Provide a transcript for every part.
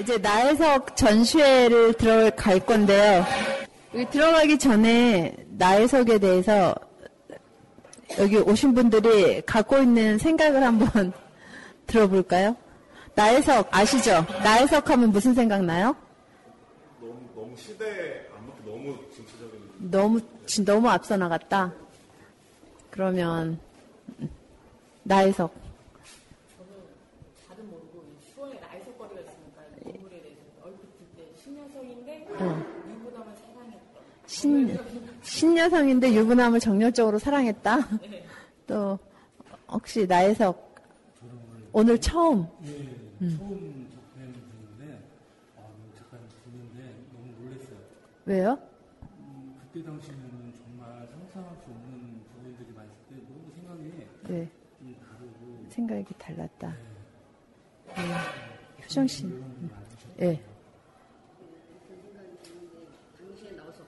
이제 나혜석 전시회를 들어갈 건데요. 여기 들어가기 전에 나혜석에 대해서 여기 오신 분들이 갖고 있는 생각을 한번 들어볼까요? 나혜석 아시죠? 나혜석 하면 무슨 생각 나요? 너무 너무 시대에 안 맞게 너무 진취적인 너무 진- 너무 앞서 나갔다. 그러면 나혜석 다른 모르고 이 수원에 나이속거리가 있으니까 이 인물에 대해서 얼핏 들때 신여성인데 응. 유부남을 사랑했던 신 신여성인데 유부남을 정열적으로 사랑했다. 또 혹시 나혜석 오늘 처음 예, 음. 처음 접해는 분인데, 아, 잠깐 듣는데 너무 놀랐어요. 왜요? 음, 그때 당시에는 정말 상상할 수 없는 부분들이 많았을 때 너무 생각이 네좀 다르고, 생각이 달랐다. 네. 효정 씨, 예. 당시에 나왔었던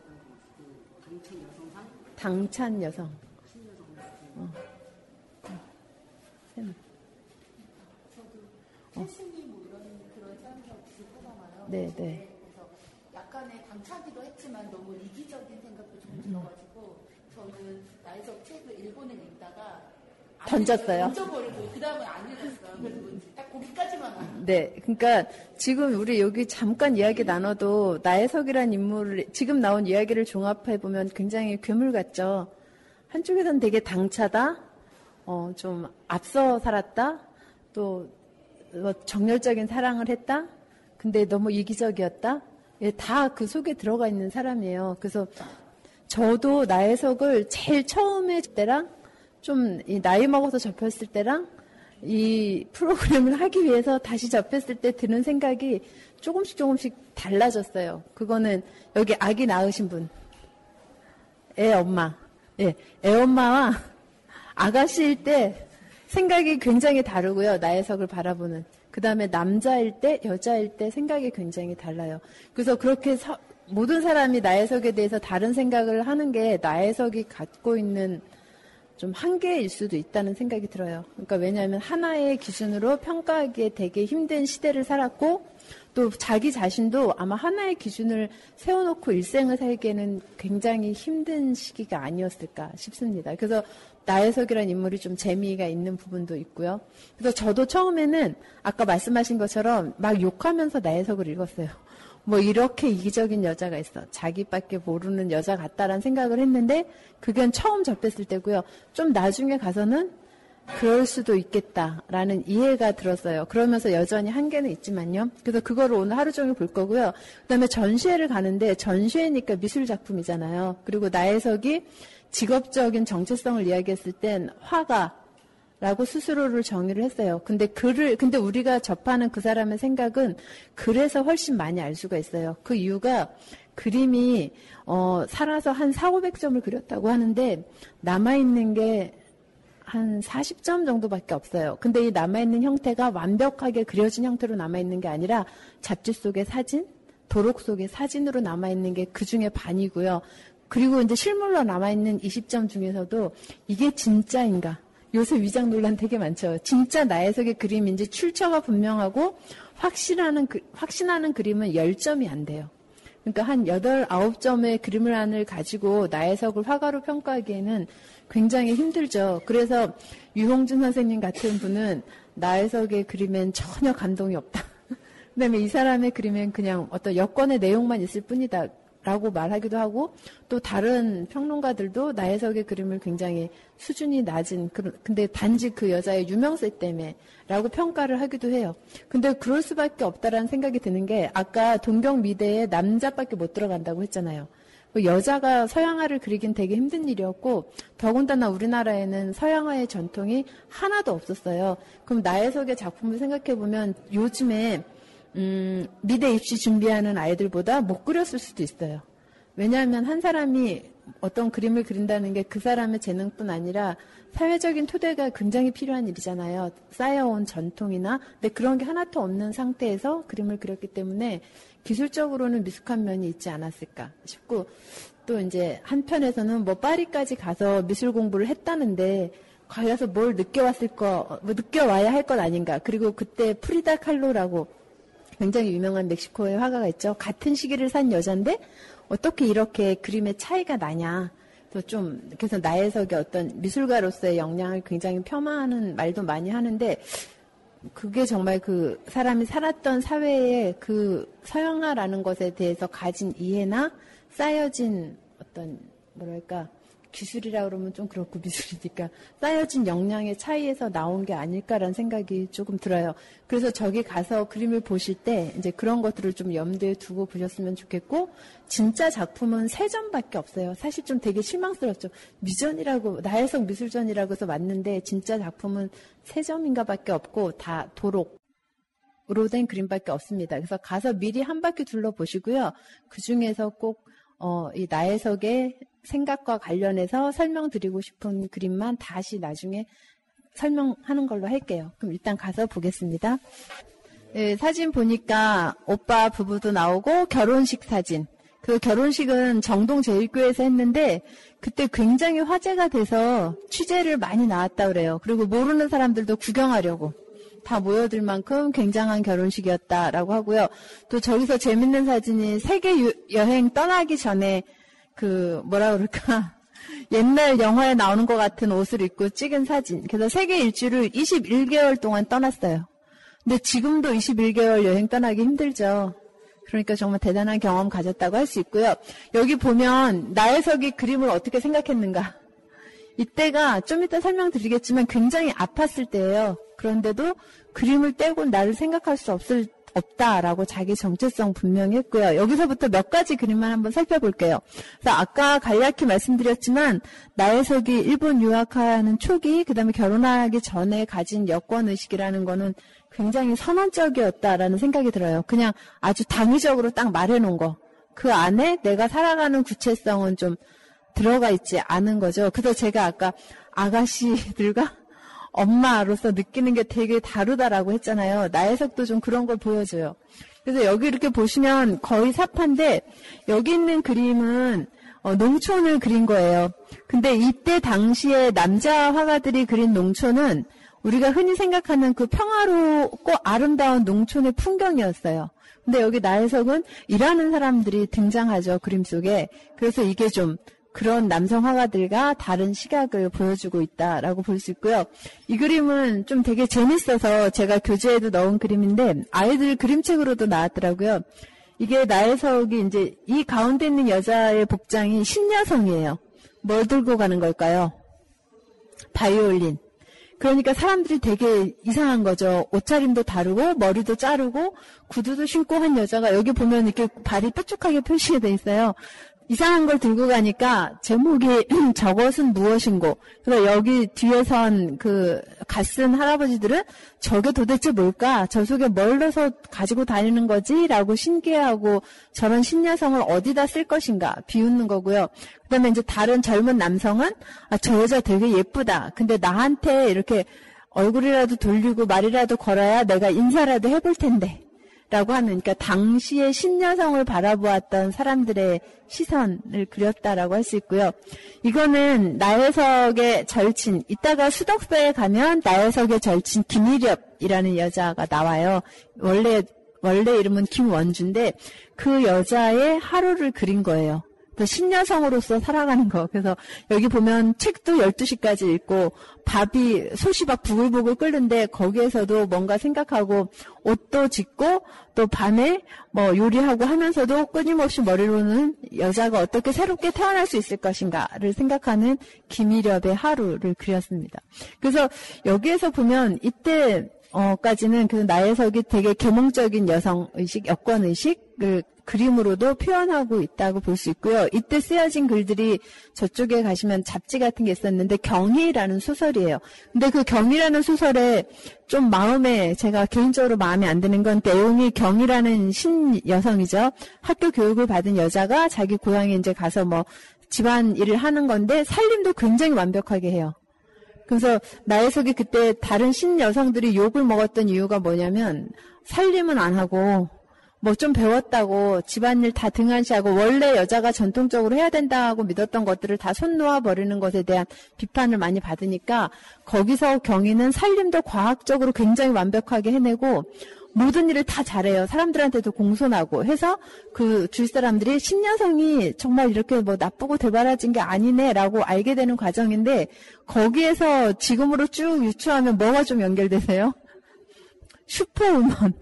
그 당찬 여성상 당찬 여성. 어. 쌤. 뭐 이런 그런 사람하고 비슷하잖아요. 네, 네. 그래서 약간의 당차기도 했지만 너무 이기적인 생각도 좀 들어가지고 저는 나이석 책을 일본에 읽다가 안 던졌어요? 읽- 던져버리고 그 다음에 안 읽었어요. 그래서 안. 네, 그러니까 지금 우리 여기 잠깐 이야기 나눠도 나혜석이란 인물을 지금 나온 이야기를 종합해 보면 굉장히 괴물 같죠. 한쪽에선 되게 당차다, 어, 좀 앞서 살았다, 또뭐 정열적인 사랑을 했다. 근데 너무 이기적이었다. 예, 다 그 속에 들어가 있는 사람이에요. 그래서 저도 나혜석을 제일 처음에 때랑 좀이 나이 먹어서 접했을 때랑 이 프로그램을 하기 위해서 다시 접했을 때 드는 생각이 조금씩 조금씩 달라졌어요. 그거는 여기 아기 낳으신 분, 애 엄마, 예, 애 엄마와 아가씨일 때 생각이 굉장히 다르고요. 나혜석을 바라보는. 그 다음에 남자일 때, 여자일 때 생각이 굉장히 달라요. 그래서 그렇게 서- 모든 사람이 나혜석에 대해서 다른 생각을 하는 게 나혜석이 갖고 있는 좀 한계일 수도 있다는 생각이 들어요. 그러니까 왜냐하면 하나의 기준으로 평가하기에 되게 힘든 시대를 살았고 또 자기 자신도 아마 하나의 기준을 세워놓고 일생을 살기에는 굉장히 힘든 시기가 아니었을까 싶습니다. 그래서 나혜석이라는 인물이 좀 재미가 있는 부분도 있고요. 그래서 저도 처음에는 아까 말씀하신 것처럼 막 욕하면서 나혜석을 읽었어요. 뭐 이렇게 이기적인 여자가 있어. 자기밖에 모르는 여자 같다라는 생각을 했는데 그건 처음 접했을 때고요. 좀 나중에 가서는 그럴 수도 있겠다라는 이해가 들었어요. 그러면서 여전히 한계는 있지만요. 그래서 그거를 오늘 하루 종일 볼 거고요. 그다음에 전시회를 가는데 전시회니까 미술 작품이잖아요. 그리고 나혜석이 직업적인 정체성을 이야기했을 땐 화가 라고 스스로를 정의를 했어요. 근데 글을, 근데 우리가 접하는 그 사람의 생각은 글에서 훨씬 많이 알 수가 있어요. 그 이유가 그림이, 어, 살아서 한 4, 500점을 그렸다고 하는데, 남아있는 게 한 40점 정도밖에 없어요. 근데 이 남아있는 형태가 완벽하게 그려진 형태로 남아있는 게 아니라 잡지 속의 사진, 도록 속의 사진으로 남아있는 게 그 중에 반이고요. 그리고 이제 실물로 남아있는 20점 중에서도 이게 진짜인가? 요새 위장 논란 되게 많죠. 진짜 나혜석의 그림인지 출처가 분명하고 확신하는, 그- 확신하는 그림은 10점이 안 돼요. 그러니까 한 8, 9점의 그림을 가지고 나혜석을 화가로 평가하기에는 굉장히 힘들죠. 그래서 유홍준 선생님 같은 분은 나혜석의 그림엔 전혀 감동이 없다. 그다음에 이 사람의 그림엔 그냥 어떤 여건의 내용만 있을 뿐이다. 라고 말하기도 하고 또 다른 평론가들도 나혜석의 그림을 굉장히 수준이 낮은 근데 단지 그 여자의 유명세 때문에 라고 평가를 하기도 해요. 근데 그럴 수밖에 없다라는 생각이 드는 게 아까 동경 미대에 남자밖에 못 들어간다고 했잖아요. 그 여자가 서양화를 그리긴 되게 힘든 일이었고 더군다나 우리나라에는 서양화의 전통이 하나도 없었어요. 그럼 나혜석의 작품을 생각해 보면 요즘에 음, 미대 입시 준비하는 아이들보다 못 그렸을 수도 있어요. 왜냐하면 한 사람이 어떤 그림을 그린다는 게 그 사람의 재능뿐 아니라 사회적인 토대가 굉장히 필요한 일이잖아요. 쌓여온 전통이나, 근데 그런 게 하나도 없는 상태에서 그림을 그렸기 때문에 기술적으로는 미숙한 면이 있지 않았을까 싶고, 또 이제 한편에서는 뭐 파리까지 가서 미술 공부를 했다는데, 가서 뭘 느껴왔을 거, 뭐 느껴와야 할 것 아닌가. 그리고 그때 프리다 칼로라고 굉장히 유명한 멕시코의 화가가 있죠. 같은 시기를 산 여잔데 어떻게 이렇게 그림의 차이가 나냐. 좀 그래서 나혜석의 어떤 미술가로서의 역량을 굉장히 폄하하는 말도 많이 하는데 그게 정말 그 사람이 살았던 사회의 그 서양화라는 것에 대해서 가진 이해나 쌓여진 어떤 뭐랄까 기술이라 그러면 좀 그렇고 미술이니까 쌓여진 역량의 차이에서 나온 게 아닐까라는 생각이 조금 들어요. 그래서 저기 가서 그림을 보실 때 이제 그런 것들을 좀 염두에 두고 보셨으면 좋겠고 진짜 작품은 세 점밖에 없어요. 사실 좀 되게 실망스럽죠. 미전이라고 나혜석 미술전이라고 해서 왔는데 진짜 작품은 세 점인가밖에 없고 다 도록 으로 된 그림밖에 없습니다. 그래서 가서 미리 한 바퀴 둘러보시고요. 그 중에서 꼭, 어, 이 나혜석의 생각과 관련해서 설명드리고 싶은 그림만 다시 나중에 설명하는 걸로 할게요. 그럼 일단 가서 보겠습니다. 네, 사진 보니까 오빠 부부도 나오고 결혼식 사진. 그 결혼식은 정동 제일교회에서 했는데 그때 굉장히 화제가 돼서 취재를 많이 나왔다 그래요. 그리고 모르는 사람들도 구경하려고 다 모여들 만큼 굉장한 결혼식이었다라고 하고요. 또 저기서 재밌는 사진이 세계 여행 떠나기 전에 그 뭐라 그럴까 옛날 영화에 나오는 것 같은 옷을 입고 찍은 사진. 그래서 세계 일주를 21개월 동안 떠났어요. 근데 지금도 21개월 여행 떠나기 힘들죠. 그러니까 정말 대단한 경험 가졌다고 할 수 있고요. 여기 보면 나혜석이 그림을 어떻게 생각했는가. 이때가 좀 이따 설명드리겠지만 굉장히 아팠을 때예요. 그런데도 그림을 떼고 나를 생각할 수 없을 없다라고 자기 정체성 분명히 했고요. 여기서부터 몇 가지 그림만 한번 살펴볼게요. 그래서 아까 간략히 말씀드렸지만 나혜석이 일본 유학하는 초기 그다음에 결혼하기 전에 가진 여권 의식이라는 거는 굉장히 선언적이었다라는 생각이 들어요. 그냥 아주 당위적으로 딱 말해놓은 거. 그 안에 내가 살아가는 구체성은 좀 들어가 있지 않은 거죠. 그래서 제가 아까 아가씨들과 엄마로서 느끼는 게 되게 다르다라고 했잖아요. 나혜석도 좀 그런 걸 보여줘요. 그래서 여기 이렇게 보시면 거의 사파인데 여기 있는 그림은 어, 농촌을 그린 거예요. 근데 이때 당시에 남자 화가들이 그린 농촌은 우리가 흔히 생각하는 그 평화롭고 아름다운 농촌의 풍경이었어요. 근데 여기 나혜석은 일하는 사람들이 등장하죠, 그림 속에. 그래서 이게 좀 그런 남성 화가들과 다른 시각을 보여주고 있다라고 볼 수 있고요. 이 그림은 좀 되게 재밌어서 제가 교재에도 넣은 그림인데 아이들 그림책으로도 나왔더라고요. 이게 나혜석이 이제 이 가운데 있는 여자의 복장이 신여성이에요. 뭘 들고 가는 걸까요? 바이올린. 그러니까 사람들이 되게 이상한 거죠. 옷차림도 다르고 머리도 자르고 구두도 신고 한 여자가 여기 보면 이렇게 발이 뾰족하게 표시가 돼 있어요. 이상한 걸 들고 가니까 제목이 저것은 무엇인고. 그래서 여기 뒤에 선 그 갓쓴 할아버지들은 저게 도대체 뭘까? 저 속에 뭘 넣어서 가지고 다니는 거지? 라고 신기해하고 저런 신여성을 어디다 쓸 것인가? 비웃는 거고요. 그 다음에 이제 다른 젊은 남성은 아, 저 여자 되게 예쁘다. 근데 나한테 이렇게 얼굴이라도 돌리고 말이라도 걸어야 내가 인사라도 해볼 텐데. 라고 하는, 그러니까 당시의 신여성을 바라보았던 사람들의 시선을 그렸다라고 할 수 있고요. 이거는 나혜석의 절친, 이따가 수덕서에 가면 나혜석의 절친 김일엽이라는 여자가 나와요. 원래, 원래 이름은 김원주인데 그 여자의 하루를 그린 거예요. 그 신여성으로서 살아가는 거. 그래서 여기 보면 책도 12시까지 읽고 밥이 솥이 막 부글부글 끓는데 거기에서도 뭔가 생각하고 옷도 짓고 또 밤에 뭐 요리하고 하면서도 끊임없이 머리로는 여자가 어떻게 새롭게 태어날 수 있을 것인가를 생각하는 김일엽의 하루를 그렸습니다. 그래서 여기에서 보면 이때 어까지는 그 나혜석이 되게 계몽적인 여성 의식, 여권 의식을 그림으로도 표현하고 있다고 볼 수 있고요. 이때 쓰여진 글들이 저쪽에 가시면 잡지 같은 게 있었는데 경희라는 소설이에요. 근데 그 경희라는 소설에 좀 마음에 제가 개인적으로 마음에 안 드는 건 내용이 경희라는 신 여성이죠. 학교 교육을 받은 여자가 자기 고향에 이제 가서 뭐 집안 일을 하는 건데 살림도 굉장히 완벽하게 해요. 그래서 나혜석이 그때 다른 신 여성들이 욕을 먹었던 이유가 뭐냐면 살림은 안 하고 뭐 좀 배웠다고 집안일 다 등한시하고 원래 여자가 전통적으로 해야 된다고 믿었던 것들을 다 손 놓아 버리는 것에 대한 비판을 많이 받으니까 거기서 경희는 살림도 과학적으로 굉장히 완벽하게 해내고 모든 일을 다 잘해요. 사람들한테도 공손하고 해서 그 주위 사람들이 신여성이 정말 이렇게 뭐 나쁘고 대바라진 게 아니네라고 알게 되는 과정인데 거기에서 지금으로 쭉 유추하면 뭐가 좀 연결되세요? 슈퍼우먼.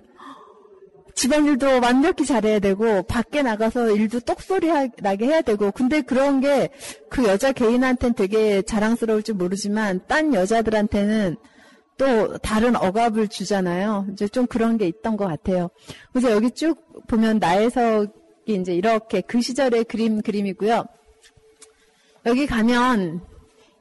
집안일도 완벽히 잘해야 되고 밖에 나가서 일도 똑소리 나게 해야 되고 근데 그런 게 그 여자 개인한테는 되게 자랑스러울지 모르지만 딴 여자들한테는 또 다른 억압을 주잖아요. 이제 좀 그런 게 있던 것 같아요. 그래서 여기 쭉 보면 나혜석이 이제 이렇게 그 시절의 그림 그림이고요. 여기 가면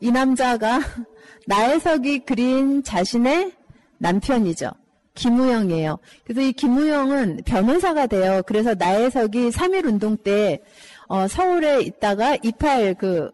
이 남자가 나혜석이 그린 자신의 남편이죠. 김우영이에요. 그래서 이 김우영은 변호사가 돼요. 그래서 나혜석이 3.1 운동 때 어, 서울에 있다가 28 그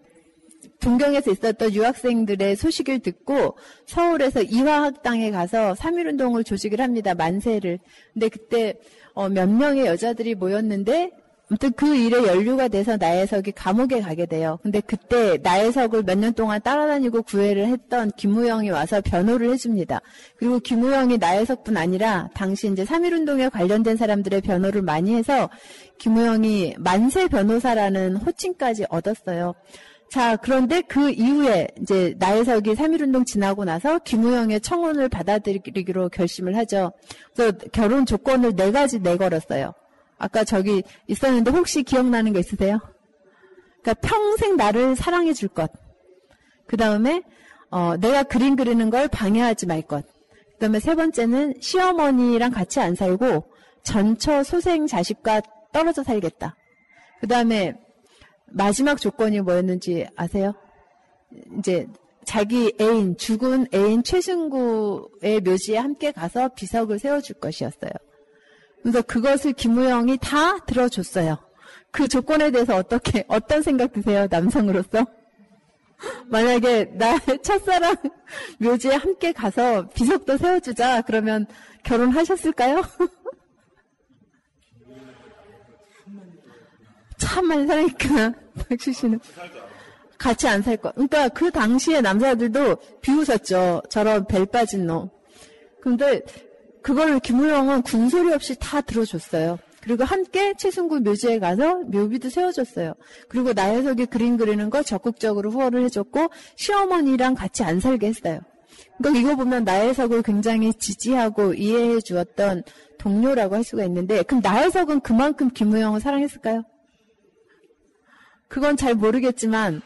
동경에서 있었던 유학생들의 소식을 듣고 서울에서 이화학당에 가서 3.1운동을 조직을 합니다. 만세를. 근데 그때 어, 몇 명의 여자들이 모였는데 아무튼 그 일에 연루가 돼서 나혜석이 감옥에 가게 돼요. 근데 그때 나혜석을 몇 년 동안 따라다니고 구애를 했던 김우영이 와서 변호를 해줍니다. 그리고 김우영이 나혜석뿐 아니라 당시 이제 3.1운동에 관련된 사람들의 변호를 많이 해서 김우영이 만세 변호사라는 호칭까지 얻었어요. 자, 그런데 그 이후에 이제 나혜석이 3.1운동 지나고 나서 김우영의 청혼을 받아들이기로 결심을 하죠. 그래서 결혼 조건을 네 가지 내걸었어요. 아까 저기 있었는데 혹시 기억나는 거 있으세요? 그러니까 평생 나를 사랑해 줄 것. 그 다음에 어, 내가 그림 그리는 걸 방해하지 말 것. 그 다음에 세 번째는 시어머니랑 같이 안 살고 전처 소생 자식과 떨어져 살겠다. 그 다음에 마지막 조건이 뭐였는지 아세요? 이제 자기 애인, 죽은 애인 최승구의 묘지에 함께 가서 비석을 세워줄 것이었어요. 그래서 그것을 김우영이 다 들어줬어요. 그 조건에 대해서 어떻게, 어떤 생각 드세요? 남성으로서? 만약에 나의 첫사랑 묘지에 함께 가서 비석도 세워주자. 그러면 결혼하셨을까요? 참 많이 사니까 박수 씨는 같이 안 살 거. 그러니까 그 당시에 남자들도 비웃었죠. 저런 벨 빠진 놈. 근데 그걸 김우영은 군소리 없이 다 들어줬어요. 그리고 함께 최승구 묘지에 가서 묘비도 세워줬어요. 그리고 나혜석이 그림 그리는 거 적극적으로 후원을 해줬고 시어머니랑 같이 안 살게 했어요. 그러니까 이거 보면 나혜석을 굉장히 지지하고 이해해 주었던 동료라고 할 수가 있는데 그럼 나혜석은 그만큼 김우영을 사랑했을까요? 그건 잘 모르겠지만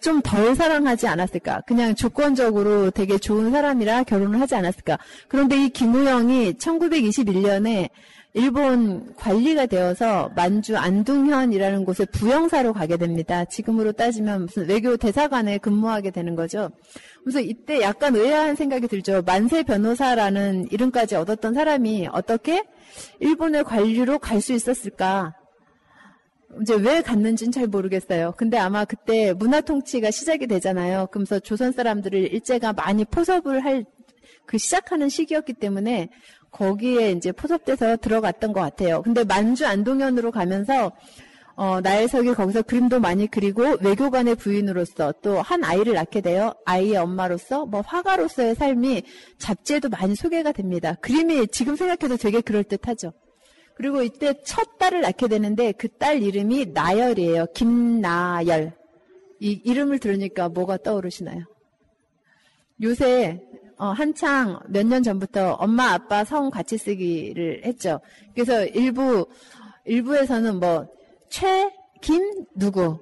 좀 덜 사랑하지 않았을까? 그냥 조건적으로 되게 좋은 사람이라 결혼을 하지 않았을까? 그런데 이 김우영이 1921년에 일본 관리가 되어서 만주 안둥현이라는 곳에 부영사로 가게 됩니다. 지금으로 따지면 무슨 외교 대사관에 근무하게 되는 거죠. 그래서 이때 약간 의아한 생각이 들죠. 만세 변호사라는 이름까지 얻었던 사람이 어떻게 일본의 관리로 갈 수 있었을까? 이제 왜 갔는지는 잘 모르겠어요. 근데 아마 그때 문화 통치가 시작이 되잖아요. 그러면서 조선 사람들을 일제가 많이 포섭을 할 그 시작하는 시기였기 때문에 거기에 이제 포섭돼서 들어갔던 것 같아요. 근데 만주 안동현으로 가면서 어, 나혜석이 거기서 그림도 많이 그리고 외교관의 부인으로서 또 한 아이를 낳게 되어 아이의 엄마로서 뭐 화가로서의 삶이 잡지에도 많이 소개가 됩니다. 그림이 지금 생각해도 되게 그럴듯하죠. 그리고 이때 첫 딸을 낳게 되는데 그 딸 이름이 나열이에요. 김나열. 이 이름을 들으니까 뭐가 떠오르시나요? 요새 어, 한창 몇 년 전부터 엄마 아빠 성 같이 쓰기를 했죠. 그래서 일부 일부에서는 뭐 최, 김, 누구,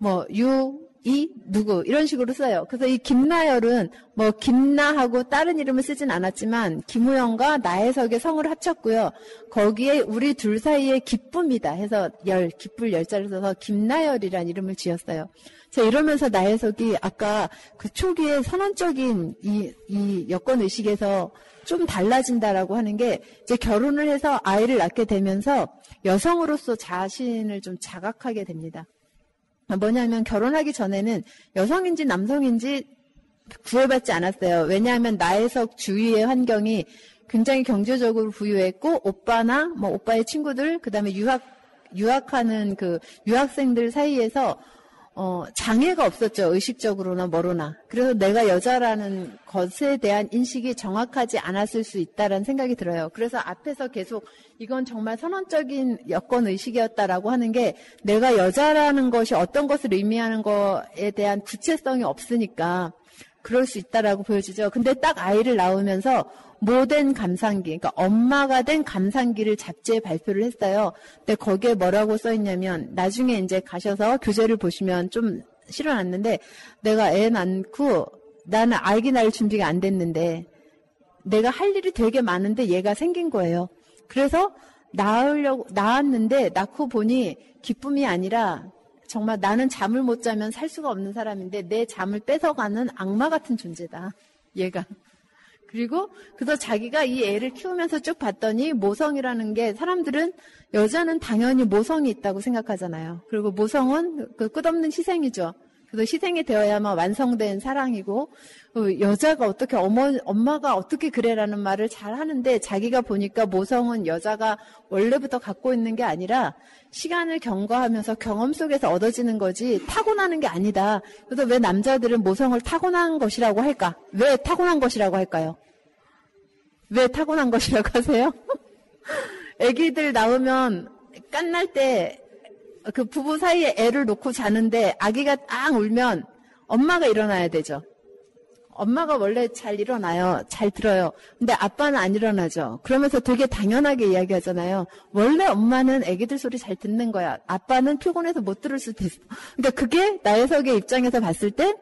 뭐 유, 이 누구 이런 식으로 써요. 그래서 이 김나열은 뭐 김나하고 다른 이름을 쓰진 않았지만 김우영과 나혜석의 성을 합쳤고요. 거기에 우리 둘 사이의 기쁨이다 해서 열 기쁠 열자를 써서 김나열이란 이름을 지었어요. 자 이러면서 나혜석이 아까 그 초기에 선언적인 이, 이 여권 의식에서 좀 달라진다라고 하는 게 이제 결혼을 해서 아이를 낳게 되면서 여성으로서 자신을 좀 자각하게 됩니다. 뭐냐면 결혼하기 전에는 여성인지 남성인지 구애받지 않았어요. 왜냐하면 나혜석 주위의 환경이 굉장히 경제적으로 부유했고 오빠나 뭐 오빠의 친구들 그다음에 유학 유학하는 그 유학생들 사이에서 어, 장애가 없었죠. 의식적으로나 뭐로나. 그래서 내가 여자라는 것에 대한 인식이 정확하지 않았을 수 있다라는 생각이 들어요. 그래서 앞에서 계속 이건 정말 선언적인 여건 의식이었다라고 하는 게 내가 여자라는 것이 어떤 것을 의미하는 거에 대한 구체성이 없으니까 그럴 수 있다라고 보여지죠. 근데 딱 아이를 낳으면서 모된 감상기, 그러니까 엄마가 된 감상기를 잡지에 발표를 했어요. 근데 거기에 뭐라고 써 있냐면 나중에 이제 가셔서 교재를 보시면 좀 실어놨는데 내가 애 낳고 나는 아기 낳을 준비가 안 됐는데 내가 할 일이 되게 많은데 얘가 생긴 거예요. 그래서 낳으려고 낳았는데 낳고 보니 기쁨이 아니라 정말 나는 잠을 못 자면 살 수가 없는 사람인데 내 잠을 뺏어가는 악마 같은 존재다. 얘가. 그리고 그래서 자기가 이 애를 키우면서 쭉 봤더니 모성이라는 게 사람들은 여자는 당연히 모성이 있다고 생각하잖아요. 그리고 모성은 그 끝없는 희생이죠. 그래서 희생이 되어야만 완성된 사랑이고 어, 여자가 어떻게 어머 엄마가 어떻게 그래라는 말을 잘 하는데 자기가 보니까 모성은 여자가 원래부터 갖고 있는 게 아니라 시간을 경과하면서 경험 속에서 얻어지는 거지 타고나는 게 아니다. 그래서 왜 남자들은 모성을 타고난 것이라고 할까? 왜 타고난 것이라고 할까요? 왜 타고난 것이라고 하세요? 아기들 나오면 깐날 때 그 부부 사이에 애를 놓고 자는데 아기가 딱 울면 엄마가 일어나야 되죠. 엄마가 원래 잘 일어나요. 잘 들어요. 근데 아빠는 안 일어나죠. 그러면서 되게 당연하게 이야기하잖아요. 원래 엄마는 애기들 소리 잘 듣는 거야. 아빠는 피곤해서 못 들을 수도 있어. 그러니까 그게 나혜석의 입장에서 봤을 때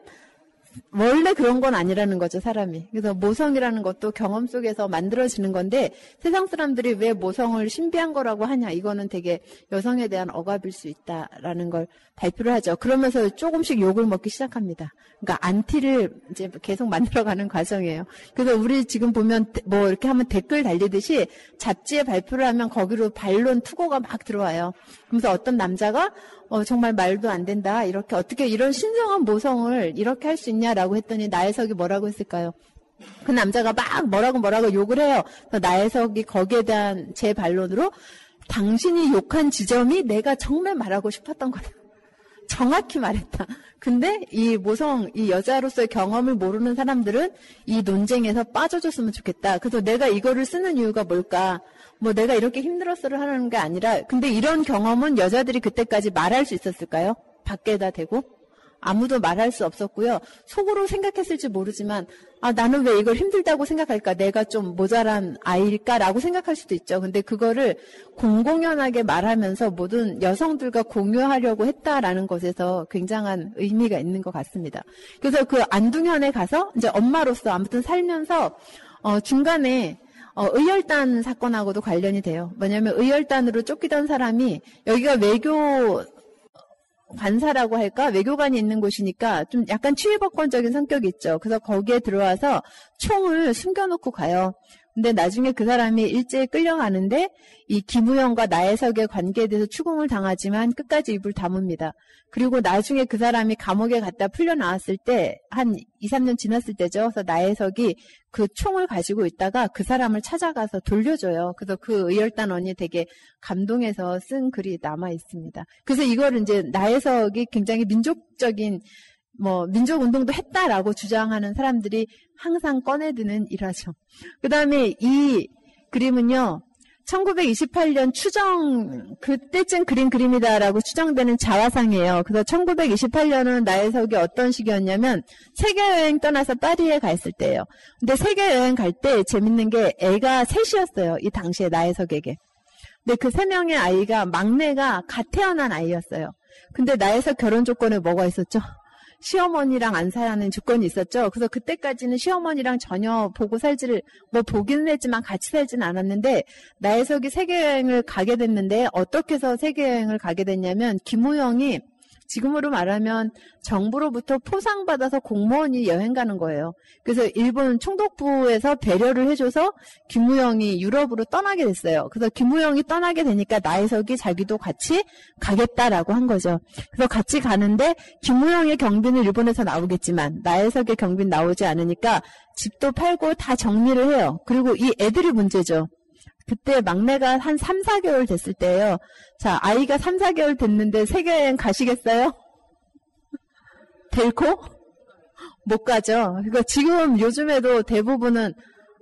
원래 그런 건 아니라는 거죠, 사람이. 그래서 모성이라는 것도 경험 속에서 만들어지는 건데 세상 사람들이 왜 모성을 신비한 거라고 하냐. 이거는 되게 여성에 대한 억압일 수 있다라는 걸 발표를 하죠. 그러면서 조금씩 욕을 먹기 시작합니다. 그러니까 안티를 이제 계속 만들어가는 과정이에요. 그래서 우리 지금 보면 뭐 이렇게 하면 댓글 달리듯이 잡지에 발표를 하면 거기로 반론 투고가 막 들어와요. 그러면서 어떤 남자가 어, 정말 말도 안 된다. 이렇게 어떻게 이런 신성한 모성을 이렇게 할 수 있냐라고 했더니 나혜석이 뭐라고 했을까요? 그 남자가 막 뭐라고 뭐라고 욕을 해요. 나혜석이 거기에 대한 제 반론으로 당신이 욕한 지점이 내가 정말 말하고 싶었던 거다. 정확히 말했다. 근데 이 모성, 이 여자로서의 경험을 모르는 사람들은 이 논쟁에서 빠져줬으면 좋겠다. 그래서 내가 이거를 쓰는 이유가 뭘까? 뭐 내가 이렇게 힘들었어를 하는 게 아니라, 근데 이런 경험은 여자들이 그때까지 말할 수 있었을까요? 밖에다 대고? 아무도 말할 수 없었고요. 속으로 생각했을지 모르지만 아 나는 왜 이걸 힘들다고 생각할까? 내가 좀 모자란 아이일까라고 생각할 수도 있죠. 근데 그거를 공공연하게 말하면서 모든 여성들과 공유하려고 했다라는 것에서 굉장한 의미가 있는 것 같습니다. 그래서 그 안둥현에 가서 이제 엄마로서 아무튼 살면서 어 중간에 어, 의열단 사건하고도 관련이 돼요. 뭐냐면 의열단으로 쫓기던 사람이 여기가 외교 관사라고 할까 외교관이 있는 곳이니까 좀 약간 치외법권적인 성격이 있죠. 그래서 거기에 들어와서 총을 숨겨놓고 가요. 근데 나중에 그 사람이 일제히 끌려가는데 이 김우영과 나혜석의 관계에 대해서 추궁을 당하지만 끝까지 입을 다뭅니다. 그리고 나중에 그 사람이 감옥에 갔다 풀려 나왔을 때 한 2, 3년 지났을 때죠. 그래서 나혜석이 그 총을 가지고 있다가 그 사람을 찾아가서 돌려줘요. 그래서 그 의열단원이 되게 감동해서 쓴 글이 남아 있습니다. 그래서 이거를 이제 나혜석이 굉장히 민족적인 뭐 민족 운동도 했다라고 주장하는 사람들이 항상 꺼내드는 일화죠. 그 다음에 이 그림은요. 1928년 추정 그때쯤 그린 그림이다라고 추정되는 자화상이에요. 그래서 1928년은 나혜석이 어떤 시기였냐면 세계 여행 떠나서 파리에 가 있을 때예요. 근데 세계 여행 갈 때 재밌는 게 애가 셋이었어요. 이 당시에 나혜석에게. 근데 그 세 명의 아이가 막내가 갓 태어난 아이였어요. 근데 나혜석 결혼 조건에 뭐가 있었죠? 시어머니랑 안 사는 조건이 있었죠. 그래서 그때까지는 시어머니랑 전혀 보고 살지를 뭐 보기는 했지만 같이 살지는 않았는데 나혜석이 세계 여행을 가게 됐는데 어떻게 해서 세계 여행을 가게 됐냐면 김우영이 지금으로 말하면 정부로부터 포상받아서 공무원이 여행 가는 거예요. 그래서 일본 총독부에서 배려를 해줘서 김우영이 유럽으로 떠나게 됐어요. 그래서 김우영이 떠나게 되니까 나혜석이 자기도 같이 가겠다라고 한 거죠. 그래서 같이 가는데 김우영의 경비는 일본에서 나오겠지만 나혜석의 경비는 나오지 않으니까 집도 팔고 다 정리를 해요. 그리고 이 애들이 문제죠. 그때 막내가 한 3, 4개월 됐을 때예요. 자, 아이가 3, 4개월 됐는데 세계여행 가시겠어요? 될코 못 가죠. 그러니까 지금 요즘에도 대부분은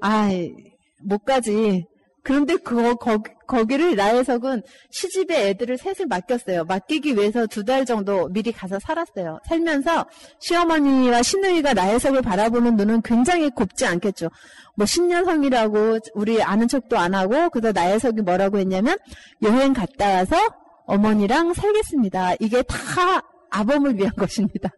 아이 못 가지. 그런데 그 거기, 거기를 나혜석은 시집에 애들을 셋을 맡겼어요. 맡기기 위해서 두 달 정도 미리 가서 살았어요. 살면서 시어머니와 시누이가 나혜석을 바라보는 눈은 굉장히 곱지 않겠죠. 뭐 신년성이라고 우리 아는 척도 안 하고 그래서 나혜석이 뭐라고 했냐면 여행 갔다 와서 어머니랑 살겠습니다. 이게 다 아범을 위한 것입니다.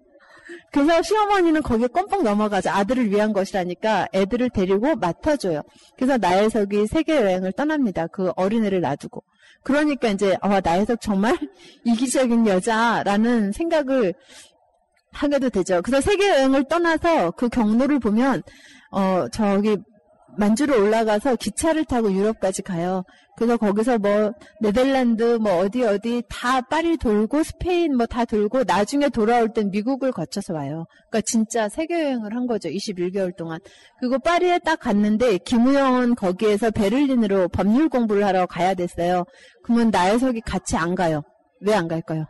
그래서 시어머니는 거기에 껌뻑 넘어가서 아들을 위한 것이라니까 애들을 데리고 맡아줘요. 그래서 나혜석이 세계 여행을 떠납니다. 그 어린애를 놔두고. 그러니까 이제 어, 나혜석 정말 이기적인 여자라는 생각을 하게도 되죠. 그래서 세계 여행을 떠나서 그 경로를 보면 어 저기 만주로 올라가서 기차를 타고 유럽까지 가요. 그래서 거기서 뭐 네덜란드 뭐 어디 어디 다 파리 돌고 스페인 뭐 다 돌고 나중에 돌아올 땐 미국을 거쳐서 와요. 그러니까 진짜 세계 여행을 한 거죠. 21개월 동안. 그리고 파리에 딱 갔는데 김우영은 거기에서 베를린으로 법률 공부를 하러 가야 됐어요. 그러면 나혜석이 같이 안 가요. 왜 안 갈까요?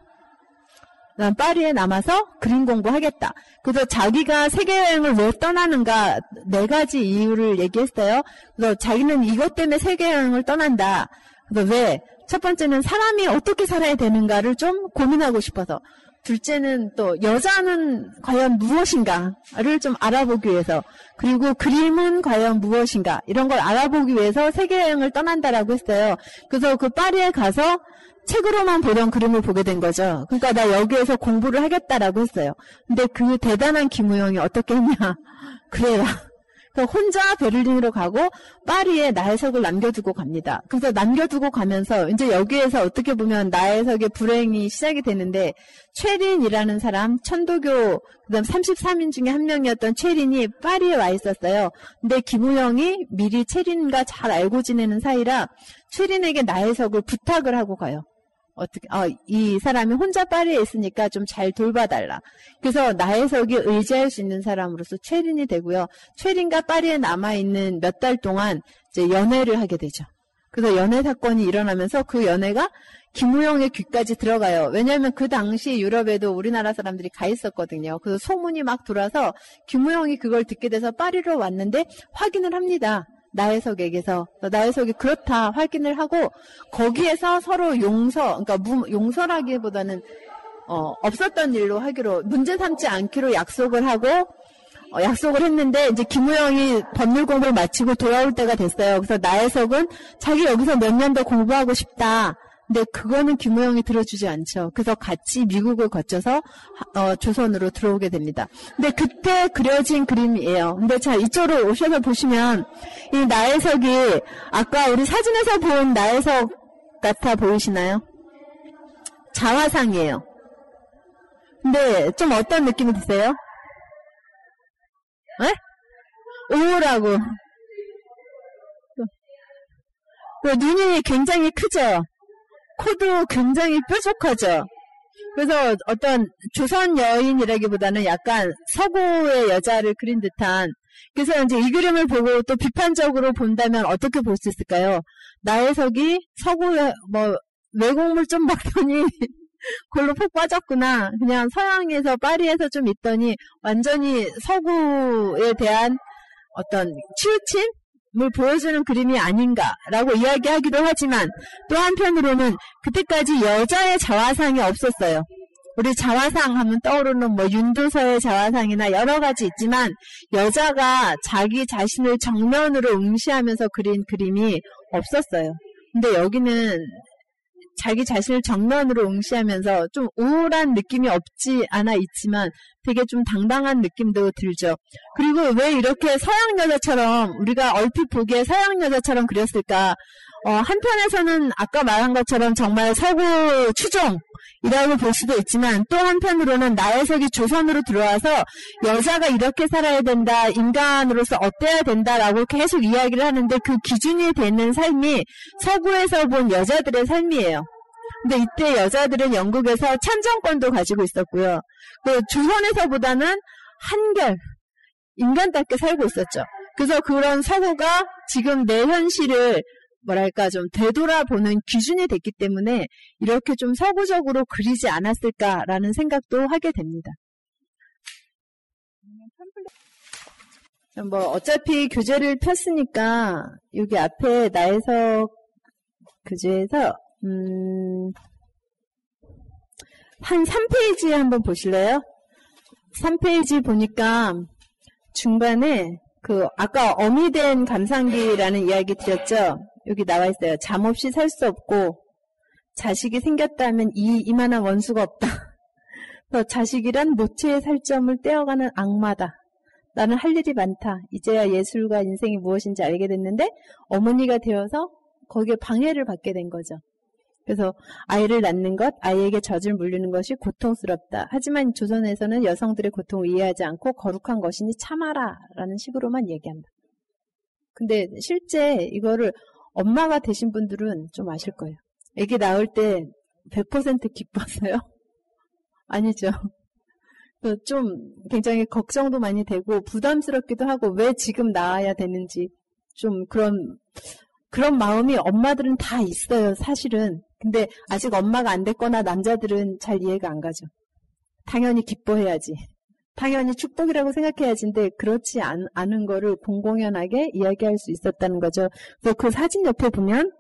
난 파리에 남아서 그림 공부하겠다. 그래서 자기가 세계 여행을 왜 떠나는가 네 가지 이유를 얘기했어요. 그래서 자기는 이것 때문에 세계 여행을 떠난다. 그래서 왜? 첫 번째는 사람이 어떻게 살아야 되는가를 좀 고민하고 싶어서. 둘째는 또 여자는 과연 무엇인가를 좀 알아보기 위해서 그리고 그림은 과연 무엇인가 이런 걸 알아보기 위해서 세계 여행을 떠난다라고 했어요. 그래서 그 파리에 가서 책으로만 보던 그림을 보게 된 거죠. 그러니까 나 여기에서 공부를 하겠다라고 했어요. 근데 그 대단한 김우영이 어떻게 했냐. 그래라. 혼자 베를린으로 가고 파리에 나혜석을 남겨두고 갑니다. 그래서 남겨두고 가면서 이제 여기에서 어떻게 보면 나혜석의 불행이 시작이 되는데 최린이라는 사람 천도교 그다음 33인 중에 한 명이었던 최린이 파리에 와 있었어요. 근데 김우영이 미리 최린과 잘 알고 지내는 사이라 최린에게 나혜석을 부탁을 하고 가요. 어떻게, 어, 이 사람이 혼자 파리에 있으니까 좀 잘 돌봐달라. 그래서 나혜석이 의지할 수 있는 사람으로서 최린이 되고요. 최린과 파리에 남아 있는 몇 달 동안 이제 연애를 하게 되죠. 그래서 연애 사건이 일어나면서 그 연애가 김우영의 귀까지 들어가요. 왜냐하면 그 당시 유럽에도 우리나라 사람들이 가 있었거든요. 그래서 소문이 막 돌아서 김우영이 그걸 듣게 돼서 파리로 왔는데 확인을 합니다. 나혜석에게서 나혜석이 그렇다 확인을 하고 거기에서 서로 용서 그러니까 무, 용서라기보다는 어, 없었던 일로 하기로 문제 삼지 않기로 약속을 하고 어, 약속을 했는데 이제 김우영이 법률 공부를 마치고 돌아올 때가 됐어요. 그래서 나혜석은 자기 여기서 몇 년 더 공부하고 싶다. 근데 그거는 김우영이 들어주지 않죠. 그래서 같이 미국을 거쳐서 어, 조선으로 들어오게 됩니다. 근데 그때 그려진 그림이에요. 근데 자 이쪽으로 오셔서 보시면 이 나혜석이 아까 우리 사진에서 본 나혜석 같아 보이시나요? 자화상이에요. 근데 좀 어떤 느낌이 드세요? 네? 우울하고 눈이 굉장히 크죠. 코도 굉장히 뾰족하죠. 그래서 어떤 조선 여인이라기보다는 약간 서구의 여자를 그린 듯한 그래서 이제 이 그림을 보고 또 비판적으로 본다면 어떻게 볼 수 있을까요? 나혜석이 서구의 뭐 외국물 좀 먹더니 골로 푹 빠졌구나. 그냥 서양에서 파리에서 좀 있더니 완전히 서구에 대한 어떤 치우침? 을 보여주는 그림이 아닌가라고 이야기하기도 하지만 또 한편으로는 그때까지 여자의 자화상이 없었어요. 우리 자화상 하면 떠오르는 뭐 윤도서의 자화상이나 여러 가지 있지만 여자가 자기 자신을 정면으로 응시하면서 그린 그림이 없었어요. 근데 여기는 자기 자신을 정면으로 응시하면서 좀 우울한 느낌이 없지 않아 있지만 되게 좀 당당한 느낌도 들죠. 그리고 왜 이렇게 서양 여자처럼 우리가 얼핏 보기에 서양 여자처럼 그렸을까? 어, 한편에서는 아까 말한 것처럼 정말 서구 추종이라고 볼 수도 있지만 또 한편으로는 나혜석이 조선으로 들어와서 여자가 이렇게 살아야 된다, 인간으로서 어때야 된다라고 계속 이야기를 하는데 그 기준이 되는 삶이 서구에서 본 여자들의 삶이에요. 근데 이때 여자들은 영국에서 참정권도 가지고 있었고요. 그 조선에서보다는 한결 인간답게 살고 있었죠. 그래서 그런 서구가 지금 내 현실을 뭐랄까 좀 되돌아보는 기준이 됐기 때문에 이렇게 좀 서구적으로 그리지 않았을까라는 생각도 하게 됩니다. 뭐 어차피 교재를 폈으니까 여기 앞에 나에서 교재에서 음, 한 3페이지 한번 보실래요? 3페이지 보니까 중간에 그 아까 어미된 감상기라는 이야기 드렸죠. 여기 나와 있어요. 잠 없이 살 수 없고 자식이 생겼다면 이 이만한 원수가 없다. 자식이란 모체의 살점을 떼어가는 악마다. 나는 할 일이 많다. 이제야 예술과 인생이 무엇인지 알게 됐는데 어머니가 되어서 거기에 방해를 받게 된 거죠. 그래서 아이를 낳는 것, 아이에게 젖을 물리는 것이 고통스럽다. 하지만 조선에서는 여성들의 고통을 이해하지 않고 거룩한 것이니 참아라 라는 식으로만 얘기한다. 근데 실제 이거를 엄마가 되신 분들은 좀 아실 거예요. 애기 낳을 때 100% 기뻤어요? 아니죠. 좀 굉장히 걱정도 많이 되고 부담스럽기도 하고 왜 지금 낳아야 되는지 좀 그런 그런 마음이 엄마들은 다 있어요, 사실은. 근데 아직 엄마가 안 됐거나 남자들은 잘 이해가 안 가죠. 당연히 기뻐해야지. 당연히 축복이라고 생각해야지. 근데 그렇지 않, 않은 거를 공공연하게 이야기할 수 있었다는 거죠. 그 사진 옆에 보면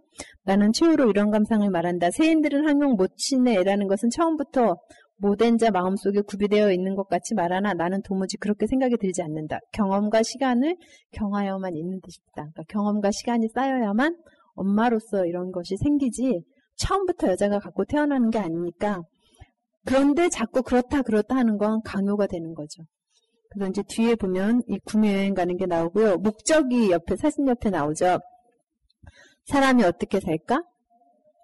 나는 최후로 이런 감상을 말한다. 세인들은 항용 못 치네 애라는 것은 처음부터 모된 자 마음속에 구비되어 있는 것 같이 말하나 나는 도무지 그렇게 생각이 들지 않는다. 경험과 시간을 경하여만 있는 듯이다. 그러니까 경험과 시간이 쌓여야만 엄마로서 이런 것이 생기지 처음부터 여자가 갖고 태어나는 게 아니니까 그런데 자꾸 그렇다 그렇다 하는 건 강요가 되는 거죠. 그래서 이제 뒤에 보면 이 구매 여행 가는 게 나오고요. 목적이 옆에 사진 옆에 나오죠. 사람이 어떻게 살까?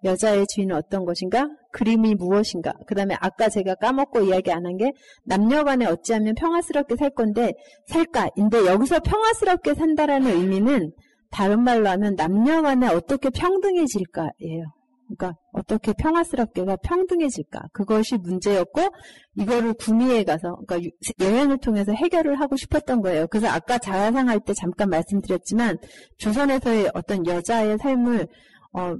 여자의 주인은 어떤 것인가? 그림이 무엇인가? 그 다음에 아까 제가 까먹고 이야기 안 한 게 남녀간에 어찌하면 평화스럽게 살 건데 살까? 인데 여기서 평화스럽게 산다라는 의미는 다른 말로 하면 남녀간에 어떻게 평등해질까예요. 그러니까 어떻게 평화스럽게가 평등해질까 그것이 문제였고 이거를 구미에 가서 그러니까 여행을 통해서 해결을 하고 싶었던 거예요. 그래서 아까 자화상 할 때 잠깐 말씀드렸지만 조선에서의 어떤 여자의 삶을 어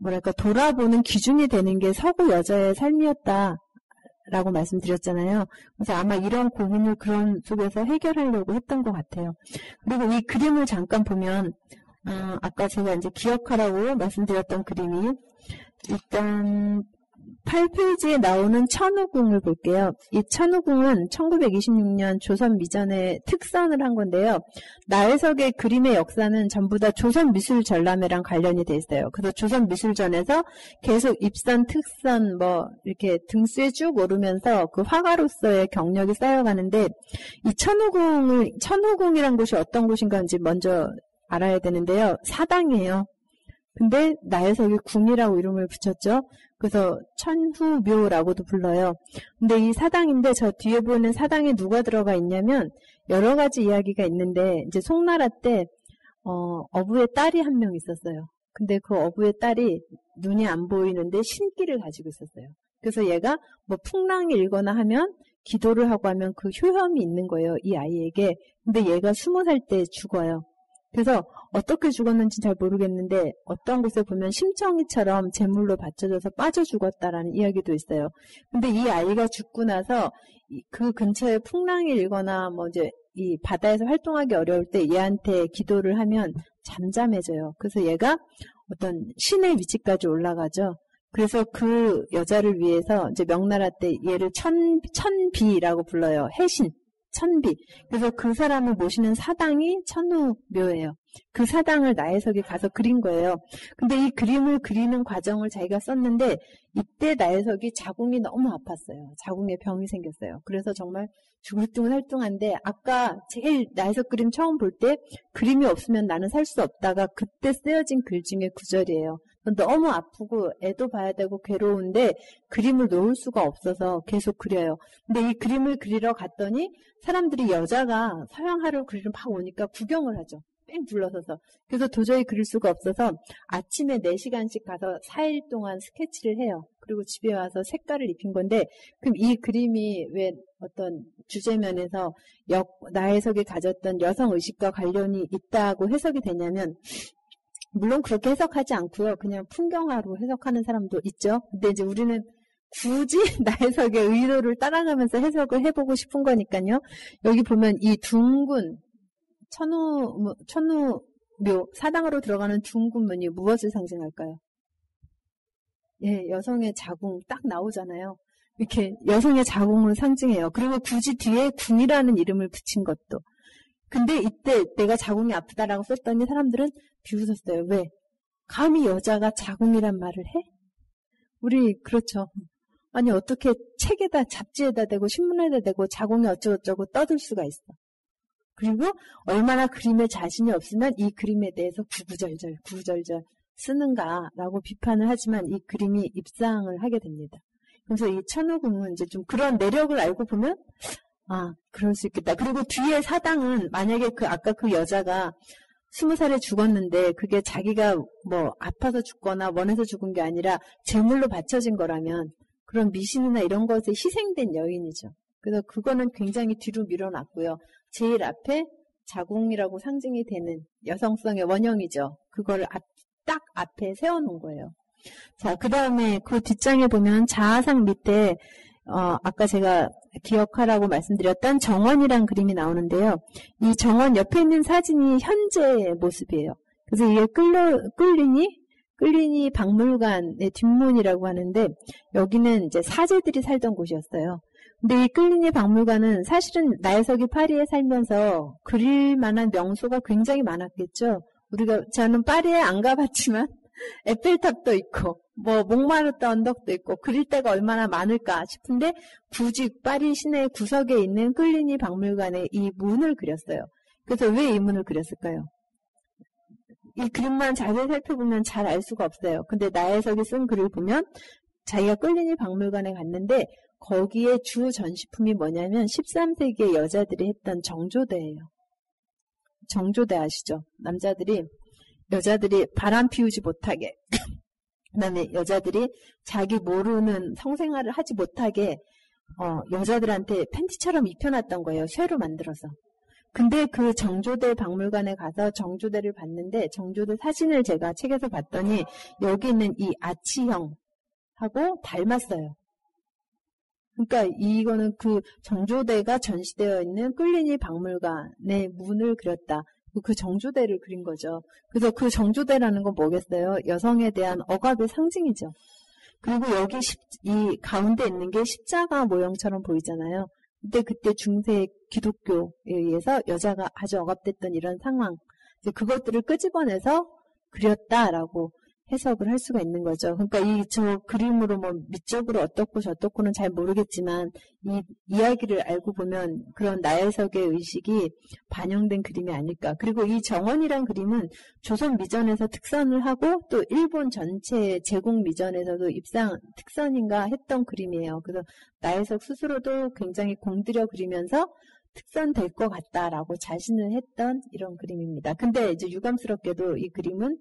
뭐랄까 돌아보는 기준이 되는 게 서구 여자의 삶이었다. 라고 말씀드렸잖아요. 그래서 아마 이런 고민을 그런 속에서 해결하려고 했던 것 같아요. 그리고 이 그림을 잠깐 보면 어, 아까 제가 이제 기억하라고 말씀드렸던 그림이 일단 8페이지에 나오는 천우궁을 볼게요. 이 천우궁은 1926년 조선 미전에 특선을 한 건데요. 나혜석의 그림의 역사는 전부 다 조선 미술 전람회랑 관련이 돼 있어요. 그래서 조선 미술전에서 계속 입선, 특선 뭐 이렇게 등수에 쭉 오르면서 그 화가로서의 경력이 쌓여가는데 이 천우궁을 천우궁이란 곳이 어떤 곳인가 이제 먼저 알아야 되는데요. 사당이에요. 근데 나혜석이 궁이라고 이름을 붙였죠. 그래서 천후묘라고도 불러요. 근데 이 사당인데 저 뒤에 보이는 사당에 누가 들어가 있냐면 여러 가지 이야기가 있는데 이제 송나라 때 어, 어부의 딸이 한 명 있었어요. 근데 그 어부의 딸이 눈이 안 보이는데 신기를 가지고 있었어요. 그래서 얘가 뭐 풍랑이 일거나 하면 기도를 하고 하면 그 효험이 있는 거예요. 이 아이에게. 근데 얘가 스무 살 때 죽어요. 그래서 어떻게 죽었는지 잘 모르겠는데 어떤 곳에 보면 심청이처럼 제물로 받쳐져서 빠져 죽었다라는 이야기도 있어요. 근데 이 아이가 죽고 나서 그 근처에 풍랑이 일거나 뭐 이제 이 바다에서 활동하기 어려울 때 얘한테 기도를 하면 잠잠해져요. 그래서 얘가 어떤 신의 위치까지 올라가죠. 그래서 그 여자를 위해서 이제 명나라 때 얘를 천, 천비라고 불러요. 해신. 천비. 그래서 그 사람을 모시는 사당이 천우묘예요. 그 사당을 나혜석이 가서 그린 거예요. 근데 이 그림을 그리는 과정을 자기가 썼는데 이때 나혜석이 자궁이 너무 아팠어요. 자궁에 병이 생겼어요. 그래서 정말 살둥한데 아까 제일 나혜석 그림 처음 볼 때 그림이 없으면 나는 살 수 없다가 그때 쓰여진 글 중에 구절이에요. 너무 아프고 애도 봐야 되고 괴로운데 그림을 놓을 수가 없어서 계속 그려요. 근데 이 그림을 그리러 갔더니 사람들이 여자가 서양화를 그리러 막 오니까 구경을 하죠. 뺑 둘러서서. 그래서 도저히 그릴 수가 없어서 아침에 4시간씩 가서 4일 동안 스케치를 해요. 그리고 집에 와서 색깔을 입힌 건데, 그럼 이 그림이 왜 어떤 주제면에서 역, 나해석이 가졌던 여성 의식과 관련이 있다고 해석이 되냐면, 물론 그렇게 해석하지 않고요. 그냥 풍경화로 해석하는 사람도 있죠. 근데 이제 우리는 굳이 나 해석의 의도를 따라가면서 해석을 해보고 싶은 거니까요. 여기 보면 이 둥근 천우, 천우묘, 사당으로 들어가는 중군문이 무엇을 상징할까요? 예, 여성의 자궁 딱 나오잖아요. 이렇게 여성의 자궁을 상징해요. 그리고 굳이 뒤에 궁이라는 이름을 붙인 것도. 근데 이때 내가 자궁이 아프다라고 썼더니 사람들은 비웃었어요. 왜? 감히 여자가 자궁이란 말을 해? 우리 그렇죠. 아니 어떻게 책에다 잡지에다 대고 신문에다 대고 자궁이 어쩌고저쩌고 떠들 수가 있어. 그리고 얼마나 그림에 자신이 없으면 이 그림에 대해서 구구절절 구구절절 쓰는가라고 비판을 하지만 이 그림이 입상을 하게 됩니다. 그래서 이 천호궁은 이제 좀 그런 내력을 알고 보면 아 그럴 수 있겠다. 그리고 뒤에 사당은 만약에 그 아까 그 여자가 스무 살에 죽었는데 그게 자기가 뭐 아파서 죽거나 원해서 죽은 게 아니라 제물로 바쳐진 거라면 그런 미신이나 이런 것에 희생된 여인이죠. 그래서 그거는 굉장히 뒤로 밀어놨고요. 제일 앞에 자궁이라고 상징이 되는 여성성의 원형이죠. 그걸 앞, 딱 앞에 세워놓은 거예요. 자, 그 다음에 그 뒷장에 보면 자아상 밑에 어, 아까 제가 기억하라고 말씀드렸던 정원이란 그림이 나오는데요. 이 정원 옆에 있는 사진이 현재 모습이에요. 그래서 이게 끌려, 끌리니? 끌리니 박물관의 뒷문이라고 하는데, 여기는 이제 사제들이 살던 곳이었어요. 근데 이 끌리니 박물관은 사실은 나혜석이 파리에 살면서 그릴 만한 명소가 굉장히 많았겠죠. 우리가, 저는 파리에 안 가봤지만, 에펠탑도 있고 뭐 목마르다 언덕도 있고 그릴 데가 얼마나 많을까 싶은데 굳이 파리 시내 구석에 있는 클리니 박물관에 이 문을 그렸어요. 그래서 왜 이 문을 그렸을까요? 이 그림만 자세히 살펴보면 잘 알 수가 없어요. 근데 나혜석이 쓴 글을 보면 자기가 끌리니 박물관에 갔는데 거기에 주 전시품이 뭐냐면 13세기의 여자들이 했던 정조대예요. 정조대 아시죠? 남자들이 여자들이 바람 피우지 못하게 그다음에 여자들이 자기 모르는 성생활을 하지 못하게 어, 여자들한테 팬티처럼 입혀놨던 거예요. 쇠로 만들어서. 근데 그 정조대 박물관에 가서 정조대를 봤는데 정조대 사진을 제가 책에서 봤더니 여기 있는 이 아치형하고 닮았어요. 그러니까 이거는 그 정조대가 전시되어 있는 끌리니 박물관의 문을 그렸다. 그 정조대를 그린 거죠. 그래서 그 정조대라는 건 뭐겠어요? 여성에 대한 억압의 상징이죠. 그리고 여기 십, 이 가운데 있는 게 십자가 모형처럼 보이잖아요. 근데 그때 중세 기독교에 의해서 여자가 아주 억압됐던 이런 상황, 그것들을 끄집어내서 그렸다라고 해석을 할 수가 있는 거죠. 그러니까 이 저 그림으로 뭐 미적으로 어떻고 저떻고는 잘 모르겠지만 이 이야기를 알고 보면 그런 나혜석의 의식이 반영된 그림이 아닐까. 그리고 이 정원이란 그림은 조선 미전에서 특선을 하고 또 일본 전체 제국 미전에서도 입상 특선인가 했던 그림이에요. 그래서 나혜석 스스로도 굉장히 공들여 그리면서 특선될 것 같다라고 자신을 했던 이런 그림입니다. 근데 이제 유감스럽게도 이 그림은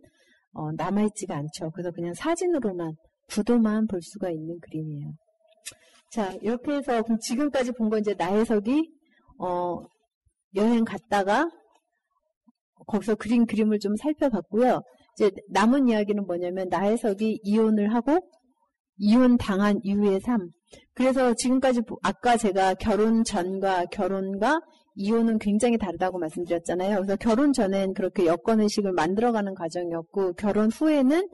어, 남아있지가 않죠. 그래서 그냥 사진으로만, 구도만 볼 수가 있는 그림이에요. 자, 이렇게 해서 지금까지 본 건 이제 나혜석이, 어, 여행 갔다가 거기서 그린 그림을 좀 살펴봤고요. 이제 남은 이야기는 뭐냐면 나혜석이 이혼을 하고 이혼 당한 이후의 삶. 그래서 지금까지 아까 제가 결혼 전과 결혼과 이혼은 굉장히 다르다고 말씀드렸잖아요. 그래서 결혼 전엔 그렇게 여건의식을 만들어가는 과정이었고, 결혼 후에는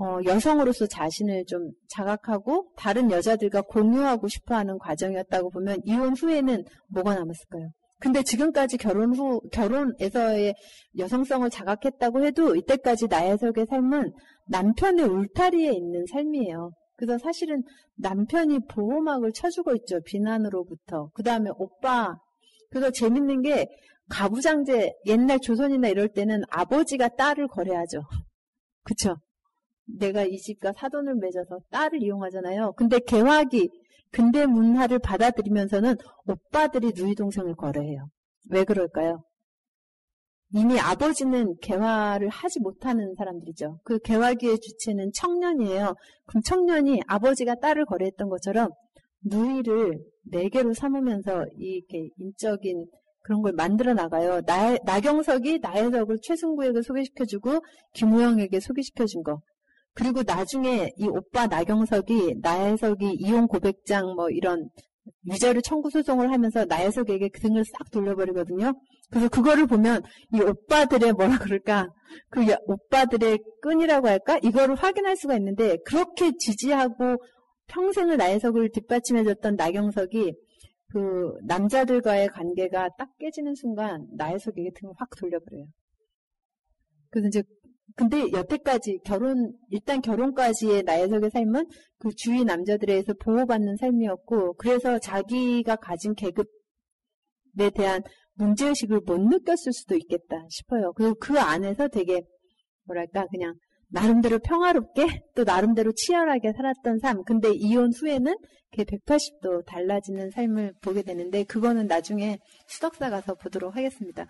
어, 여성으로서 자신을 좀 자각하고 다른 여자들과 공유하고 싶어 하는 과정이었다고 보면 이혼 후에는 뭐가 남았을까요? 근데 지금까지 결혼 후, 결혼에서의 여성성을 자각했다고 해도 이때까지 나혜석의 삶은 남편의 울타리에 있는 삶이에요. 그래서 사실은 남편이 보호막을 쳐주고 있죠. 비난으로부터. 그 다음에 오빠, 그래서 재밌는 게 가부장제 옛날 조선이나 이럴 때는 아버지가 딸을 거래하죠. 그쵸? 내가 이 집과 사돈을 맺어서 딸을 이용하잖아요. 근데 개화기 근대 문화를 받아들이면서는 오빠들이 누이 동생을 거래해요. 왜 그럴까요? 이미 아버지는 개화를 하지 못하는 사람들이죠. 그 개화기의 주체는 청년이에요. 그럼 청년이 아버지가 딸을 거래했던 것처럼 누이를 네 개로 삼으면서 이렇게 인적인 그런 걸 만들어 나가요. 나, 나경석이 나혜석을 최승구에게 소개시켜주고 김우영에게 소개시켜준 거. 그리고 나중에 이 오빠 나경석이 나혜석이 이혼 고백장 뭐 이런 위자료 청구 소송을 하면서 나혜석에게 그 등을 싹 돌려버리거든요. 그래서 그거를 보면 이 오빠들의 뭐라 그럴까 그 여- 오빠들의 끈이라고 할까 이거를 확인할 수가 있는데 그렇게 지지하고 평생을 나혜석을 뒷받침해줬던 나경석이 그 남자들과의 관계가 딱 깨지는 순간 나혜석에게 등을 확 돌려버려요. 그래서 이제 근데 여태까지 결혼 일단 결혼까지의 나혜석의 삶은 그 주위 남자들에 의해서 보호받는 삶이었고 그래서 자기가 가진 계급에 대한 문제의식을 못 느꼈을 수도 있겠다 싶어요. 그리고 그 안에서 되게 뭐랄까 그냥 나름대로 평화롭게 또 나름대로 치열하게 살았던 삶. 근데 이혼 후에는 그게 180도 달라지는 삶을 보게 되는데 그거는 나중에 수덕사 가서 보도록 하겠습니다.